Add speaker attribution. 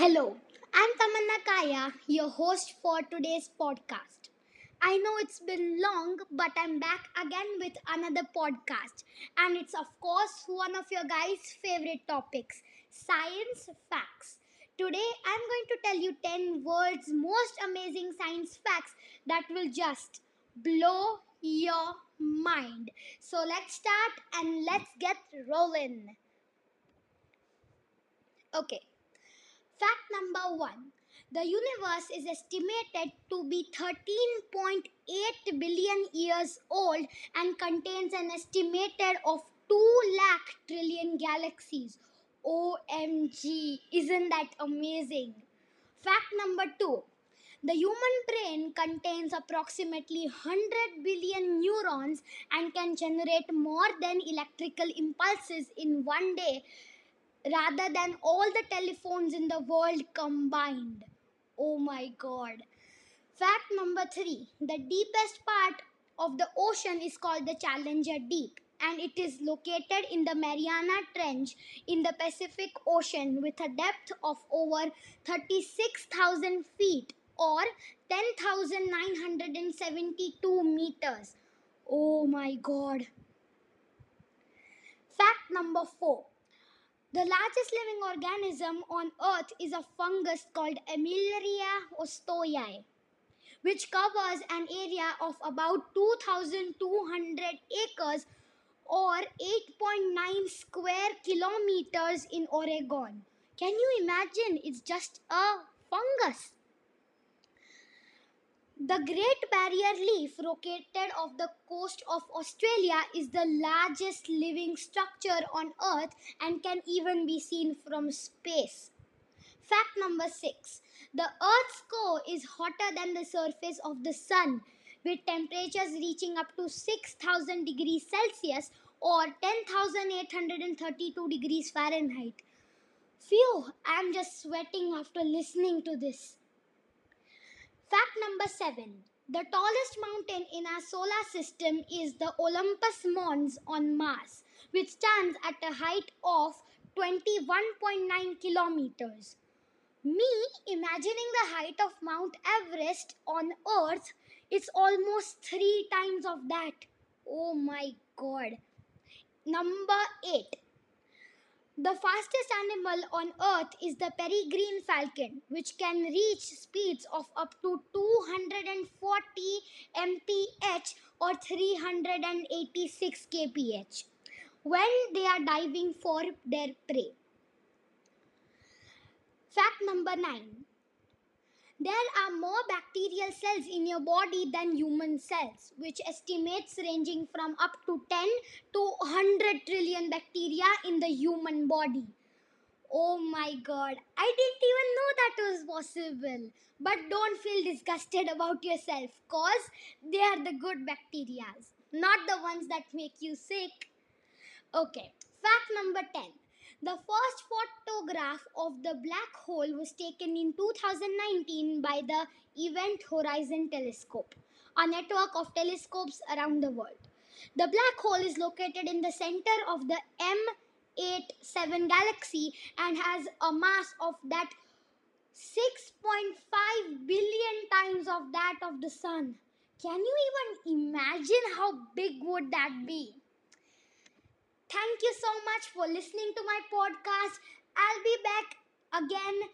Speaker 1: Hello, I'm Tamanna Kaya, your host for today's podcast. I know it's been long, but I'm back again with another podcast. And it's, of course, one of your guys' favorite topics science facts. Today, I'm going to tell you 10 world's most amazing science facts that will just blow your mind. So, let's start and let's get rolling. Okay. Fact number one the universe is estimated to be 13.8 billion years old and contains an estimated of 2 lakh trillion galaxies. OMG, isn't that amazing? Fact number two the human brain contains approximately 100 billion neurons and can generate more than electrical impulses in one day rather than all the telephones in the world combined. Oh my god. Fact number three the deepest part of the ocean is called the Challenger Deep and it is located in the Mariana Trench in the Pacific Ocean with a depth of over 36,000 feet or 10,972 meters. Oh my god. Fact number four the largest living organism on earth is a fungus called Armillaria ostoyae, which covers an area of about 2,200 acres or 8.9 square kilometers in Oregon. Can you imagine? It's just a fungus. The Great Barrier Reef, located off the coast of Australia, is the largest living structure on Earth and can even be seen from space. Fact number 6 The Earth's core is hotter than the surface of the Sun, with temperatures reaching up to 6000 degrees Celsius or 10,832 degrees Fahrenheit. Phew, I'm just sweating after listening to this. Fact number seven the tallest mountain in our solar system is the Olympus Mons on Mars, which stands at a height of 21.9 kilometers. Me imagining the height of Mount Everest on Earth, it's almost three times of that. Oh my god. Number 8 the fastest animal on earth is the peregrine falcon, which can reach speeds of up to 240 mph or 386 kph when they are diving for their prey. Fact number 9 there are more bacterial cells in your body than human cells, which estimates ranging from up to 10 to 100 trillion bacteria in the human body. Oh my god, I didn't even know that was possible. But don't feel disgusted about yourself, cause they are the good bacteria, not the ones that make you sick. Okay, fact number 10 the first photograph of the black hole was taken in 2019 by the Event Horizon Telescope, a network of telescopes around the world. The black hole is located in the center of the M87 galaxy and has a mass of that 6.5 billion times of that of the sun. Can you even imagine how big would that be? Thank you so much for listening to my podcast. I'll be back again